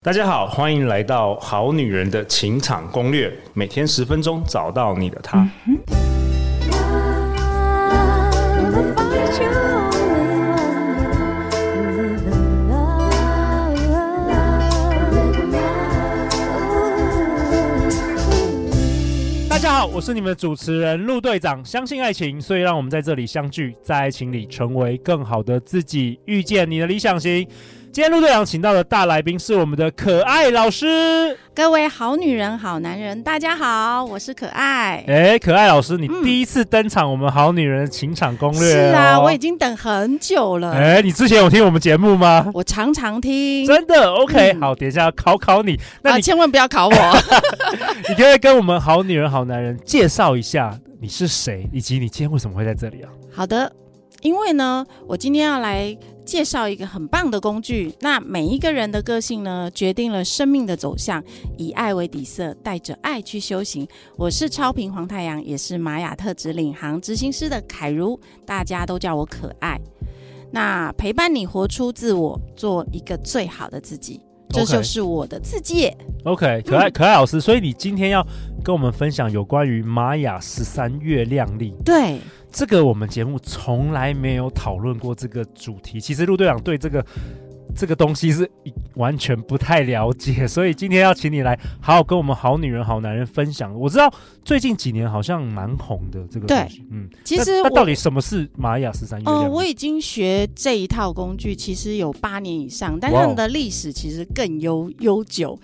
大家好，欢迎来到《好女人的情场攻略》，每天十分钟，找到你的他。大家好，我是你们的主持人陆队长。相信爱情，所以让我们在这里相聚，在爱情里成为更好的自己，遇见你的理想型。今天陆队长请到的大来宾是我们的可爱老师。各位好女人、好男人，大家好，我是可爱。哎，可爱老师，你第一次登场我们好女人的情场攻略。哦嗯。是啊，我已经等很久了。哎，你之前有听我们节目吗？我常常听。真的？OK，嗯，好，等一下考考你。那你，啊，千万不要考我。你可以跟我们好女人、好男人介绍一下你是谁，以及你今天为什么会在这里啊？好的，因为呢，我今天要来。介绍一个很棒的工具。那每一个人的个性呢，决定了生命的走向。以爱为底色，带着爱去修行。我是超频黄太阳，也是玛雅特指领航执行师的凯如，大家都叫我可爱。那陪伴你活出自我，做一个最好的自己这就是我的自界。OK，可爱可爱老师，所以你今天要跟我们分享有关于玛雅十三月亮历。对。这个我们节目从来没有讨论过这个主题。其实陆队长对这个这个东西是完全不太了解，所以今天要请你来好好跟我们好女人、好男人分享。我知道最近几年好像蛮红的这个东西，嗯，其实那到底什么是玛雅十三月？哦，我已经学这一套工具，其实有八年以上，但他们的历史其实更悠悠久。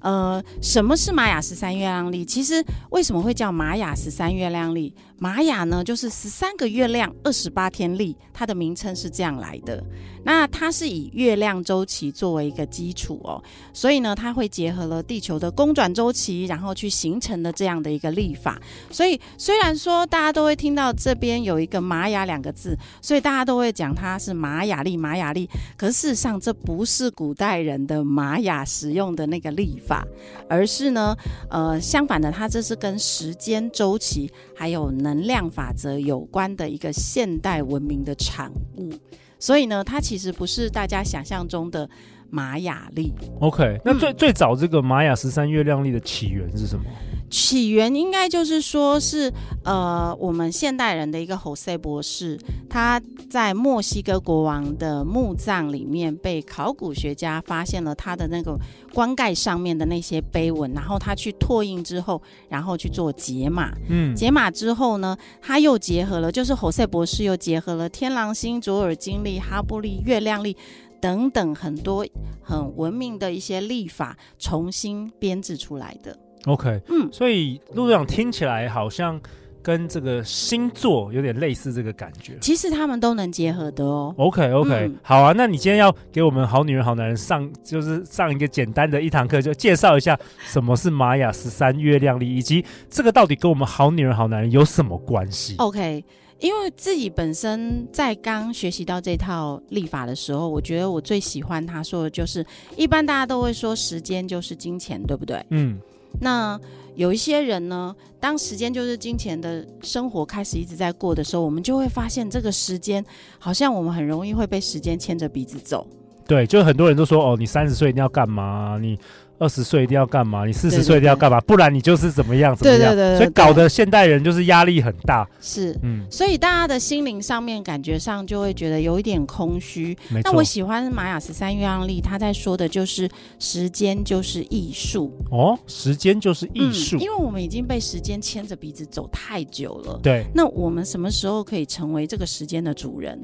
呃，什么是玛雅十三月亮历？其实为什么会叫玛雅十三月亮历？玛雅呢，就是十三个月亮，二十八天历，它的名称是这样来的。那它是以月亮周期作为一个基础哦，所以呢，它会结合了地球的公转周期，然后去形成的这样的一个历法。所以虽然说大家都会听到这边有一个玛雅两个字，所以大家都会讲它是玛雅历，玛雅历。可事实上，这不是古代人的玛雅使用的那个历法，而是呢，呃，相反的，它这是跟时间周期还有能量法则有关的一个现代文明的产物。所以呢，它其实不是大家想象中的玛雅历。OK，那最、嗯、最早这个玛雅十三月亮历的起源是什么？起源应该就是说是呃，我们现代人的一个 Jose 博士，他在墨西哥国王的墓葬里面被考古学家发现了他的那个棺盖上面的那些碑文，然后他去拓印之后，然后去做解码。嗯，解码之后呢，他又结合了，就是 Jose 博士又结合了天狼星、卓尔金历、哈布利、月亮历等等很多很文明的一些立法，重新编制出来的。OK，嗯，所以陆队长听起来好像跟这个星座有点类似，这个感觉。其实他们都能结合的哦。Okay, 嗯、好啊。那你今天要给我们好女人、好男人上，就是上一个简单的一堂课，就介绍一下什么是玛雅十三月亮历，以及这个到底跟我们好女人、好男人有什么关系？OK，因为自己本身在刚学习到这套立法的时候，我觉得我最喜欢他说的就是，一般大家都会说时间就是金钱，对不对？嗯。那有一些人呢，当时间就是金钱的生活开始一直在过的时候，我们就会发现这个时间好像我们很容易会被时间牵着鼻子走。对，就很多人都说哦，你三十岁一定要干嘛？你。二十岁一定要干嘛？你四十岁一定要干嘛？不然你就是怎么样怎么样？对对对，对，所以搞得现代人就是压力很大。是，嗯，所以大家的心灵上面感觉上就会觉得有一点空虚。那我喜欢玛雅十三月亮历，他在说的就是时间就是艺术。哦，时间就是艺术。嗯，因为我们已经被时间牵着鼻子走太久了。对。那我们什么时候可以成为这个时间的主人？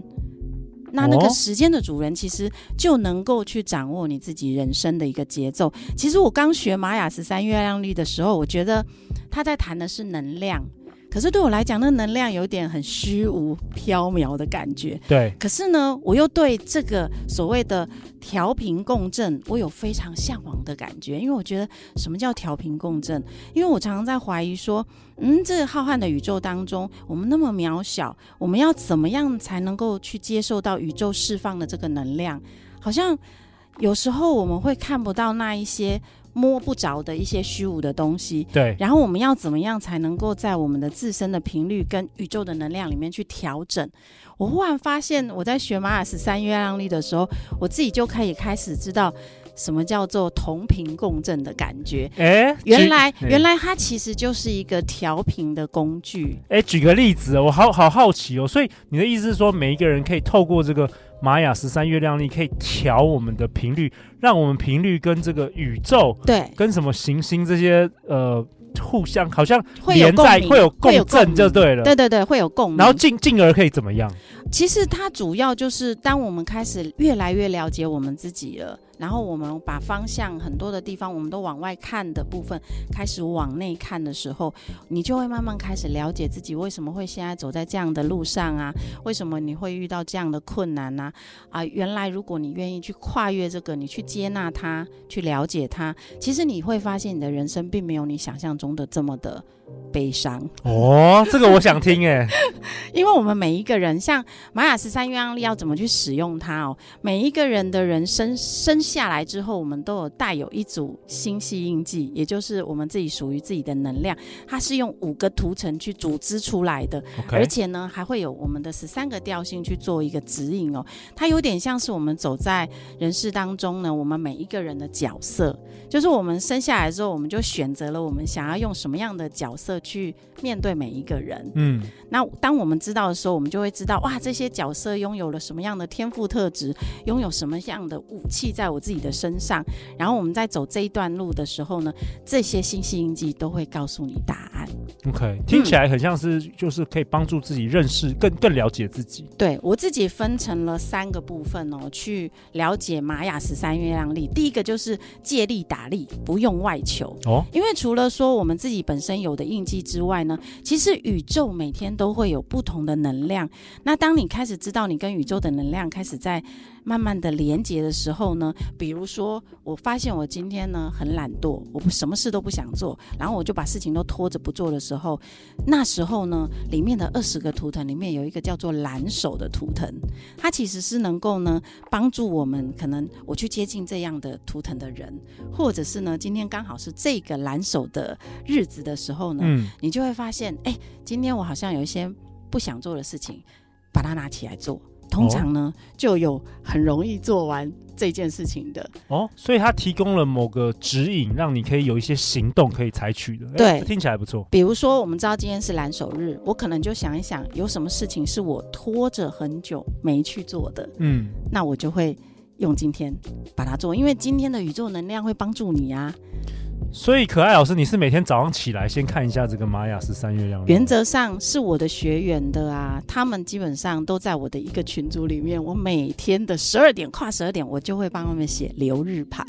那那个时间的主人，其实就能够去掌握你自己人生的一个节奏。其实我刚学玛雅十三月亮历的时候，我觉得他在谈的是能量。可是对我来讲，那能量有点很虚无缥缈的感觉。对。可是呢，我又对这个所谓的调频共振，我有非常向往的感觉。因为我觉得什么叫调频共振？因为我常常在怀疑说，嗯，这个浩瀚的宇宙当中，我们那么渺小，我们要怎么样才能够去接受到宇宙释放的这个能量？好像有时候我们会看不到那一些。摸不着的一些虚无的东西，对。然后我们要怎么样才能够在我们的自身的频率跟宇宙的能量里面去调整？我忽然发现，我在学马尔十三月亮历的时候，我自己就可以开始知道，什么叫做同频共振的感觉。哎、欸，原来原来它其实就是一个调频的工具。哎、欸，举个例子，我好好好奇哦。所以你的意思是说，每一个人可以透过这个玛雅十三月亮历，可以调我们的频率，让我们频率跟这个宇宙，对，跟什么行星这些呃。互相好像连在会有共振就对了，对对对，会有共鸣。然后进进而可以怎么样？其实它主要就是当我们开始越来越了解我们自己了。然后我们把方向很多的地方，我们都往外看的部分，开始往内看的时候，你就会慢慢开始了解自己为什么会现在走在这样的路上啊？为什么你会遇到这样的困难呢？啊？啊，原来如果你愿意去跨越这个，你去接纳它，去了解它，其实你会发现你的人生并没有你想象中的这么的。悲伤哦，这个我想听哎，因为我们每一个人，像玛雅十三月亮历要怎么去使用它哦？每一个人的人生生下来之后，我们都有带有一组星系印记，也就是我们自己属于自己的能量，它是用五个图层去组织出来的，Okay. 而且呢，还会有我们的十三个调性去做一个指引哦。它有点像是我们走在人世当中呢，我们每一个人的角色，就是我们生下来之后，我们就选择了我们想要用什么样的角色。去面对每一个人，嗯，那当我们知道的时候，我们就会知道，哇，这些角色拥有了什么样的天赋特质，拥有什么样的武器在我自己的身上。然后我们在走这一段路的时候呢，这些信息印记都会告诉你答案。OK，听起来很像是就是可以帮助自己认识更更了解自己。对，我自己分成了三个部分哦，去了解玛雅十三月亮历。第一个就是借力打力，不用外求哦，因为除了说我们自己本身有的印记。之外呢，其实宇宙每天都会有不同的能量。那当你开始知道你跟宇宙的能量开始在慢慢的连接的时候呢，比如说我发现我今天呢很懒惰，我不什么事都不想做，然后我就把事情都拖着不做的时候，那时候呢，里面的二十个图腾里面有一个叫做蓝手的图腾，它其实是能够呢帮助我们，可能我去接近这样的图腾的人，或者是呢今天刚好是这个蓝手的日子的时候呢，嗯，你就会发现，哎，今天我好像有一些不想做的事情，把它拿起来做。通常呢，哦、就有很容易做完这件事情的哦，所以它提供了某个指引，让你可以有一些行动可以采取的。对，听起来不错。比如说，我们知道今天是蓝手日，我可能就想一想，有什么事情是我拖着很久没去做的，嗯，那我就会用今天把它做，因为今天的宇宙能量会帮助你啊。所以，可爱老师，你是每天早上起来先看一下这个玛雅十三月亮？原则上是我的学员的啊，他们基本上都在我的一个群组里面。我每天的十二点跨十二点，我就会帮他们写流日盘。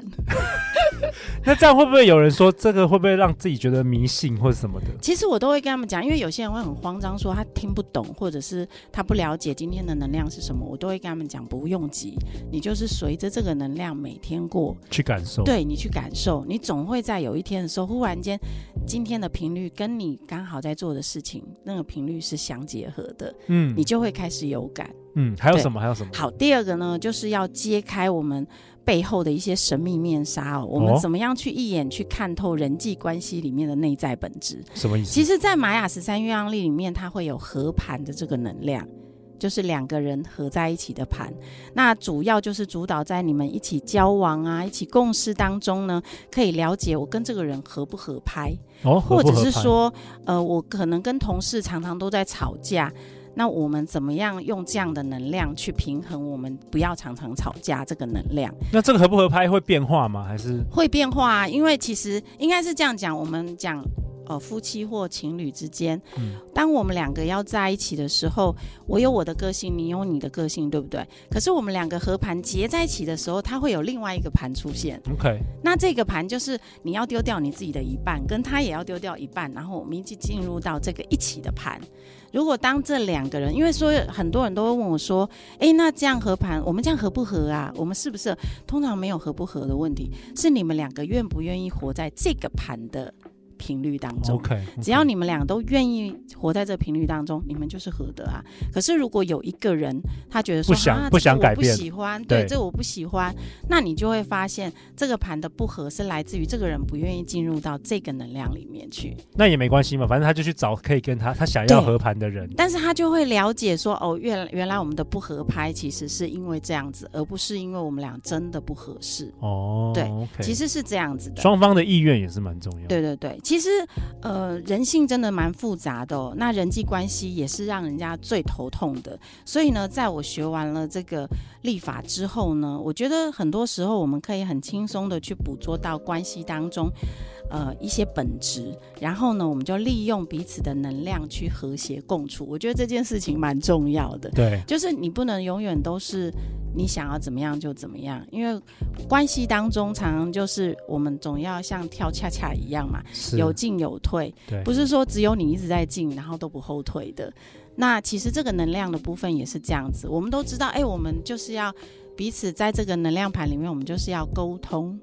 那这样会不会有人说这个会不会让自己觉得迷信或者什么的？其实我都会跟他们讲，因为有些人会很慌张，说他听不懂，或者是他不了解今天的能量是什么。我都会跟他们讲，不用急，你就是随着这个能量每天过去感受。对，你去感受，你总会在有一天的时候，忽然间今天的频率跟你刚好在做的事情那个频率是相结合的，嗯，你就会开始有感。嗯，还有什么？还有什么？好，第二个呢，就是要揭开我们。背后的一些神秘面纱哦，我们怎么样去一眼去看透人际关系里面的内在本质？什么意思？其实，在玛雅十三月亮历里面，它会有合盘的这个能量，就是两个人合在一起的盘。那主要就是主导在你们一起交往啊、一起共事当中呢，可以了解我跟这个人合不合拍，哦，合不合拍？或者是说，呃，我可能跟同事常常都在吵架。那我们怎么样用这样的能量去平衡？我们不要常常吵架，这个能量。那这个合不合拍会变化吗？还是会变化？因为其实应该是这样讲，我们讲。呃，夫妻或情侣之间，嗯，当我们两个要在一起的时候，我有我的个性，你有你的个性，对不对？可是我们两个合盘结在一起的时候，它会有另外一个盘出现。OK，那这个盘就是你要丢掉你自己的一半，跟他也要丢掉一半，然后我们一起进入到这个一起的盘。如果当这两个人，因为说很多人都会问我说，哎，那这样合盘，我们这样合不合啊？我们是不是通常没有合不合的问题？是你们两个愿不愿意活在这个盘的？频率当中。OK，, okay. 只要你们俩都愿意活在这频率当中，你们就是合的啊。可是如果有一个人他觉得说不想不想改变，不喜欢，对，这个我不喜欢，那你就会发现这个盘的不合是来自于这个人不愿意进入到这个能量里面去。那也没关系嘛，反正他就去找可以跟他他想要合盘的人。但是他就会了解说，哦，原原来我们的不合拍其实是因为这样子，而不是因为我们俩真的不合适。哦，对，okay. 其实是这样子的。双方的意愿也是蛮重要。对对对，其其实呃，人性真的蛮复杂的。那人际关系也是让人家最头痛的。所以呢，在我学完了这个立法之后呢，我觉得很多时候我们可以很轻松的去捕捉到关系当中。呃，一些本质，然后呢，我们就利用彼此的能量去和谐共处。我觉得这件事情蛮重要的。对，就是你不能永远都是你想要怎么样就怎么样，因为关系当中常常就是我们总要像跳恰恰一样嘛，有进有退。对，不是说只有你一直在进，然后都不后退的。那其实这个能量的部分也是这样子。我们都知道，哎，我们就是要彼此在这个能量盘里面，我们就是要沟通。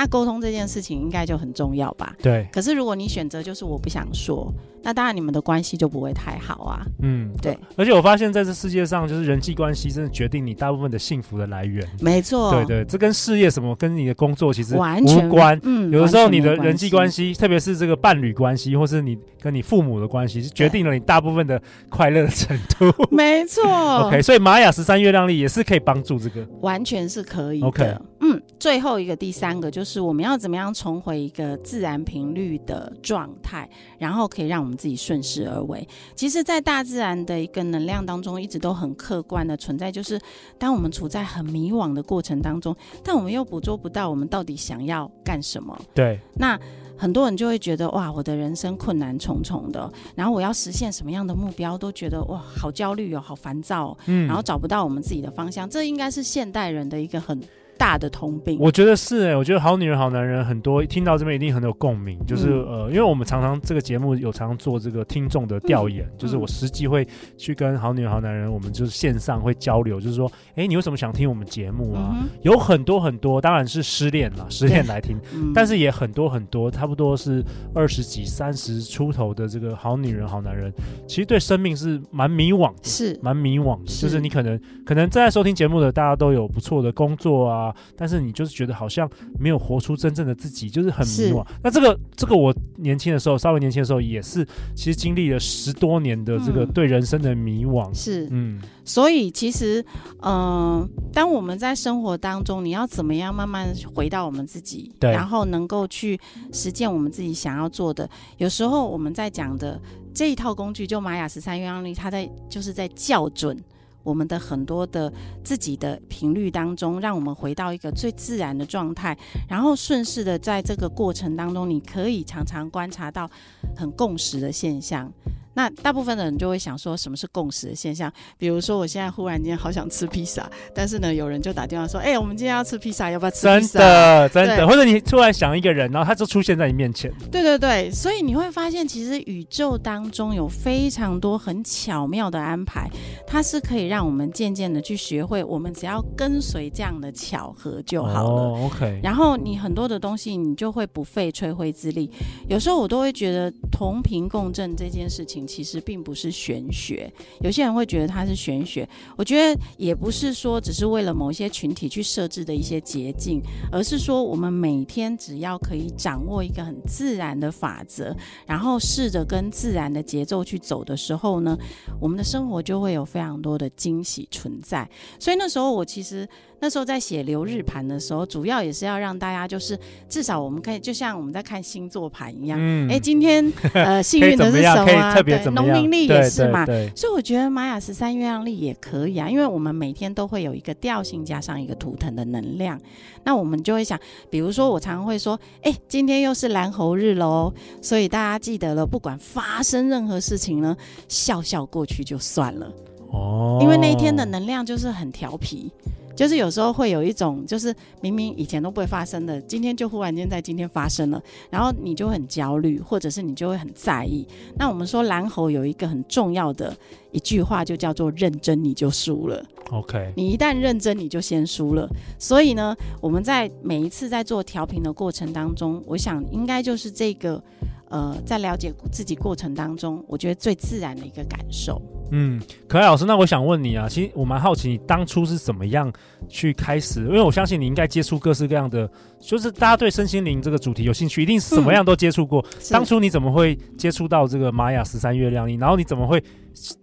那沟通这件事情应该就很重要吧？对。可是如果你选择就是我不想说。那当然，你们的关系就不会太好啊。嗯，对。而且我发现，在这世界上，就是人际关系真的决定你大部分的幸福的来源。没错。对对，这跟事业什么，跟你的工作其实完全无关。嗯。有的时候，你的人际关系，特别是这个伴侣关系，或是你跟你父母的关系，是决定了你大部分的快乐的程度。没错。OK，所以玛雅十三月亮历也是可以帮助这个。完全是可以的。OK。嗯，最后一个第三个就是我们要怎么样重回一个自然频率的状态，然后可以让我们自己顺势而为。其实，在大自然的一个能量当中，一直都很客观的存在，就是当我们处在很迷惘的过程当中，但我们又捕捉不到我们到底想要干什么。对，那很多人就会觉得哇，我的人生困难重重的，然后我要实现什么样的目标，都觉得哇，好焦虑哦，好烦躁哦，嗯，然后找不到我们自己的方向。这应该是现代人的一个很。大的通病，我觉得是哎、欸，我觉得好女人好男人很多听到这边一定很有共鸣，就是、嗯、呃，因为我们常常这个节目有常常做这个听众的调研、嗯，就是我实际会去跟好女人好男人，我们就是线上会交流，就是说，哎、欸，你为什么想听我们节目啊、嗯？有很多很多，当然是失恋了，失恋来听、嗯，但是也很多很多，差不多是二十几、三十出头的这个好女人好男人，其实对生命是蛮迷惘，是。蛮迷惘的，就是。你可能可能正在收听节目的大家都有不错的工作啊。但是你就是觉得好像没有活出真正的自己，就是很迷惘。那这个这个我年轻的时候，稍微年轻的时候也是，其实经历了十多年的这个对人生的迷惘。是，嗯，所以其实，嗯、呃，当我们在生活当中，你要怎么样慢慢回到我们自己，对，然后能够去实践我们自己想要做的。有时候我们在讲的这一套工具，就玛雅十三月亮历，它在就是在校准。我们的很多的自己的频率当中，让我们回到一个最自然的状态，然后顺势的在这个过程当中，你可以常常观察到很共识的现象。那大部分的人就会想说，什么是共识的现象？比如说，我现在忽然间好想吃披萨，但是呢，有人就打电话说：“哎、欸，我们今天要吃披萨，要不要吃披萨？”真的，真的。或者你突然想一个人，然后他就出现在你面前。对对对，所以你会发现，其实宇宙当中有非常多很巧妙的安排，它是可以让我们渐渐的去学会，我们只要跟随这样的巧合就好了。哦、OK。然后你很多的东西，你就会不费吹灰之力。有时候我都会觉得同频共振这件事情。其实并不是玄学，有些人会觉得它是玄学。我觉得也不是说只是为了某些群体去设置的一些捷径，而是说我们每天只要可以掌握一个很自然的法则，然后试着跟自然的节奏去走的时候呢，我们的生活就会有非常多的惊喜存在。所以那时候我其实。那时候在写流日盘的时候，主要也是要让大家就是至少我们可以就像我们在看星座盘一样，哎、嗯欸，今天 呃幸运的是什么啊？对，农民历也是嘛。所以我觉得玛雅十三月亮历也可以啊，因为我们每天都会有一个调性加上一个图腾的能量，那我们就会想，比如说我常常会说，哎、欸，今天又是蓝猴日喽，所以大家记得了，不管发生任何事情呢，笑笑过去就算了哦，因为那一天的能量就是很调皮。就是有时候会有一种，就是明明以前都不会发生的，今天就忽然间在今天发生了，然后你就很焦虑，或者是你就会很在意。那我们说蓝猴有一个很重要的一句话，就叫做认真你就输了。OK，你一旦认真，你就先输了。所以呢，我们在每一次在做调频的过程当中，我想应该就是这个。呃，在了解自己过程当中，我觉得最自然的一个感受。嗯，可爱老师，那我想问你啊，其实我蛮好奇，你当初是怎么样去开始？因为我相信你应该接触各式各样的，就是大家对身心灵这个主题有兴趣，一定是什么样都接触过。嗯、当初你怎么会接触到这个玛雅十三月亮历？然后你怎么会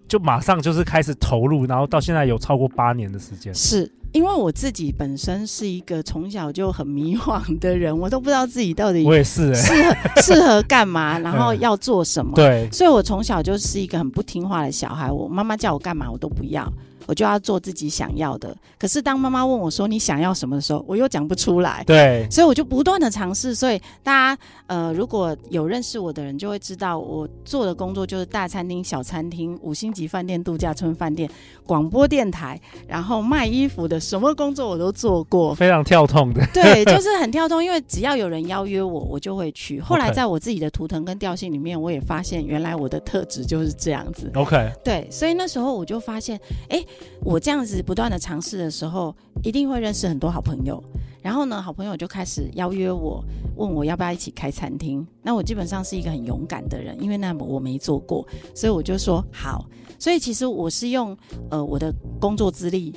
就马上就是开始投入？然后到现在有超过八年的时间？是。因为我自己本身是一个从小就很迷惘的人，我都不知道自己到底我也是适合适合干嘛，然后要做什么。对，所以我从小就是一个很不听话的小孩，我妈妈叫我干嘛我都不要。我就要做自己想要的，可是当妈妈问我说你想要什么的时候，我又讲不出来。对，所以我就不断的尝试。所以大家呃，如果有认识我的人，就会知道我做的工作就是大餐厅、小餐厅、五星级饭店、度假村饭店、广播电台，然后卖衣服的，什么工作我都做过，非常跳痛的。对，就是很跳痛，因为只要有人邀约我，我就会去。后来在我自己的图腾跟调性里面，我也发现原来我的特质就是这样子。OK，对，所以那时候我就发现，哎。我这样子不断的尝试的时候，一定会认识很多好朋友。然后呢，好朋友就开始邀约我，问我要不要一起开餐厅。那我基本上是一个很勇敢的人，因为那我没做过，所以我就说好。所以其实我是用呃我的工作资历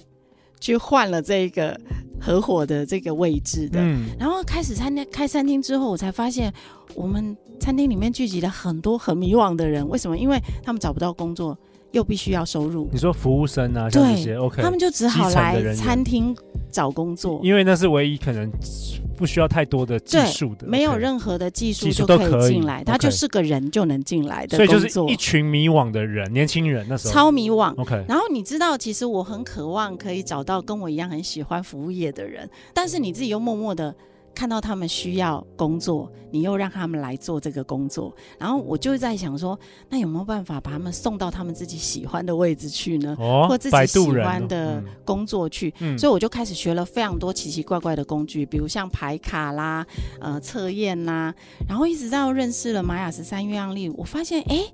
去换了这个合伙的这个位置的。嗯。然后开始餐厅开餐厅之后，我才发现我们餐厅里面聚集了很多很迷惘的人。为什么？因为他们找不到工作。又必须要收入，你说服务生啊，像这些对，OK，他们就只好来餐厅找工作，因为那是唯一可能不需要太多的技术的，没有任何的技术就可以进来，他就是个人就能进来的，所以就是一群迷惘的人，年轻人那时候。超迷惘，OK。然后你知道，其实我很渴望可以找到跟我一样很喜欢服务业的人，但是你自己又默默的。看到他们需要工作，你又让他们来做这个工作，然后我就在想说，那有没有办法把他们送到他们自己喜欢的位置去呢？哦，或自己喜欢的工作去。嗯，所以我就开始学了非常多奇奇怪怪的工具，比如像排卡啦、呃测验啦，然后一直到认识了玛雅十三月亮历，我发现，哎。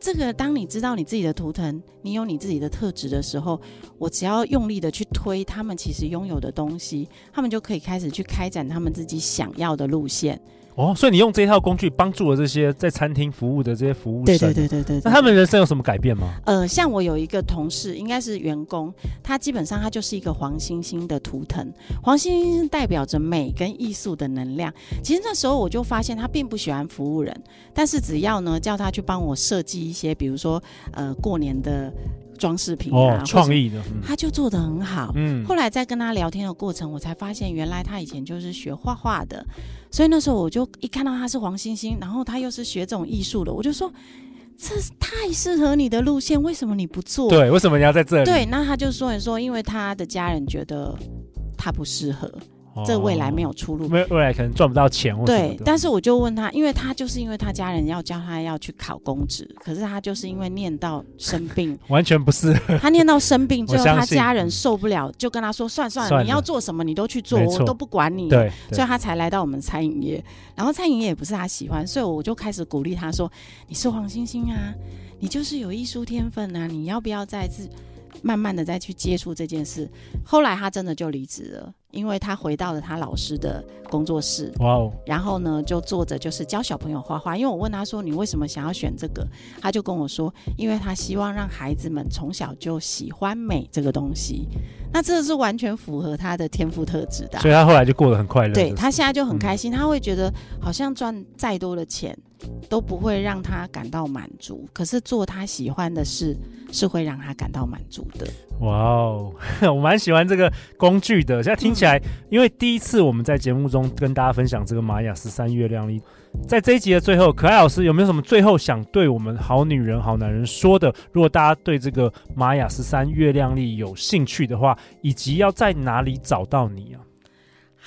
这个，当你知道你自己的图腾，你有你自己的特质的时候，我只要用力的去推他们其实拥有的东西，他们就可以开始去开展他们自己想要的路线。哦，所以你用这一套工具帮助了这些在餐厅服务的这些服务生，对对对对对。那他们人生有什么改变吗？呃，像我有一个同事，应该是员工，他基本上他就是一个黄星星的图腾，黄星星代表着美跟艺术的能量。其实那时候我就发现他并不喜欢服务人，但是只要呢叫他去帮我设计一些，比如说呃过年的。装饰品啊，创意的，他就做的很好。嗯，后来在跟他聊天的过程，我才发现原来他以前就是学画画的，所以那时候我就一看到他是黄星星，然后他又是学这种艺术的，我就说这太适合你的路线，为什么你不做？对，为什么你要在这里？对，那他就说你说，因为他的家人觉得他不适合。这未来没有出路，未未来可能赚不到钱。对，但是我就问他，因为他就是因为他家人要教他要去考公职，可是他就是因为念到生病，完全不是。他念到生病之后，他家人受不了，就跟他说：“算算了，算了，你要做什么你都去做，我都不管你。”对，所以他才来到我们餐饮业。然后餐饮业也不是他喜欢，所以我就开始鼓励他说：“你是黄星星啊，你就是有艺术天分啊，你要不要再次慢慢的再去接触这件事？”后来他真的就离职了。因为他回到了他老师的工作室，哇哦，然后呢，就坐着就是教小朋友画画。因为我问他说：“你为什么想要选这个？”他就跟我说：“因为他希望让孩子们从小就喜欢美这个东西。”那这是完全符合他的天赋特质的，所以他后来就过得很快乐。对，他现在就很开心，他会觉得好像赚再多的钱都不会让他感到满足，可是做他喜欢的事是会让他感到满足的。哇哦，我蛮喜欢这个工具的。现在听起来，因为第一次我们在节目中跟大家分享这个玛雅十三月亮历，在这一集的最后，可爱老师有没有什么最后想对我们好女人好男人说的？如果大家对这个玛雅十三月亮历有兴趣的话，以及要在哪里找到你啊？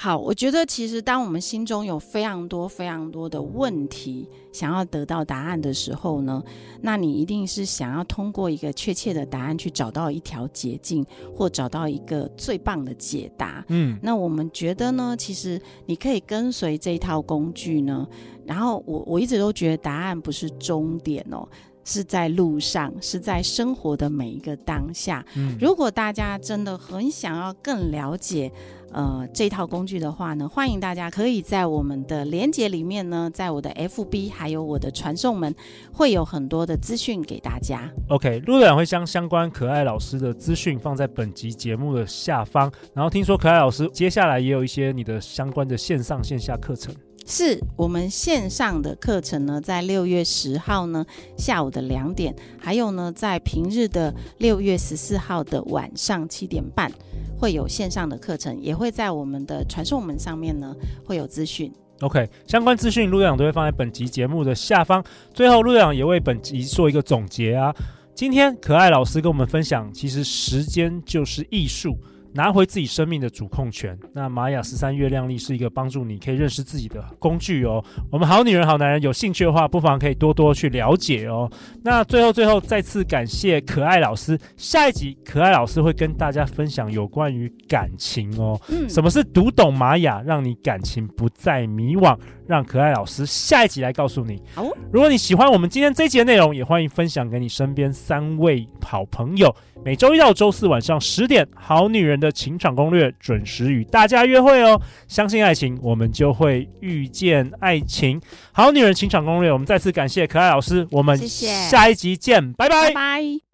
好，我觉得其实当我们心中有非常多非常多的问题，想要得到答案的时候呢，那你一定是想要通过一个确切的答案去找到一条捷径，或找到一个最棒的解答。嗯，那我们觉得呢，其实你可以跟随这一套工具呢，然后我我一直都觉得答案不是终点哦。是在路上，是在生活的每一个当下。嗯，如果大家真的很想要更了解，呃，这套工具的话呢，欢迎大家可以在我们的连接里面呢，在我的 FB 还有我的传送门，会有很多的资讯给大家。OK，陆队长会将相关可爱老师的资讯放在本集节目的下方。然后听说可爱老师接下来也有一些你的相关的线上线下课程。是我们线上的课程呢，在六月十号呢下午的两点，还有呢在平日的六月十四号的晚上七点半，会有线上的课程，也会在我们的传送门上面呢会有资讯。OK，相关资讯陆队长都会放在本集节目的下方。最后，陆队长也为本集做一个总结啊。今天可爱老师跟我们分享，其实时间就是艺术。拿回自己生命的主控权。那玛雅十三月亮历是一个帮助你可以认识自己的工具哦。我们好女人好男人有兴趣的话，不妨可以多多去了解哦。那最后最后再次感谢可爱老师。下一集可爱老师会跟大家分享有关于感情哦。嗯，什么是读懂玛雅，让你感情不再迷惘？让可爱老师下一集来告诉你。好，如果你喜欢我们今天这一集的内容，也欢迎分享给你身边三位好朋友。每周一到周四晚上十点，好女人的情场攻略准时与大家约会哦。相信爱情，我们就会遇见爱情。好女人情场攻略，我们再次感谢可爱老师，我们下一集见，拜。拜拜。